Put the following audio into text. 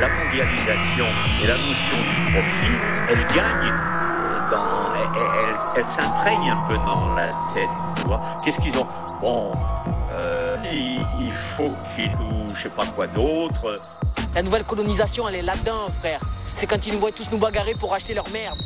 La mondialisation et la notion du profit, elle gagne dans, elle, elle, s'imprègne un peu dans la tête, tu vois. Qu'est-ce qu'ils ont? Bon, euh, il, il, faut qu'ils nous, je sais pas quoi d'autre. La nouvelle colonisation, elle est là-dedans, frère. C'est quand ils nous voient tous nous bagarrer pour acheter leur merde.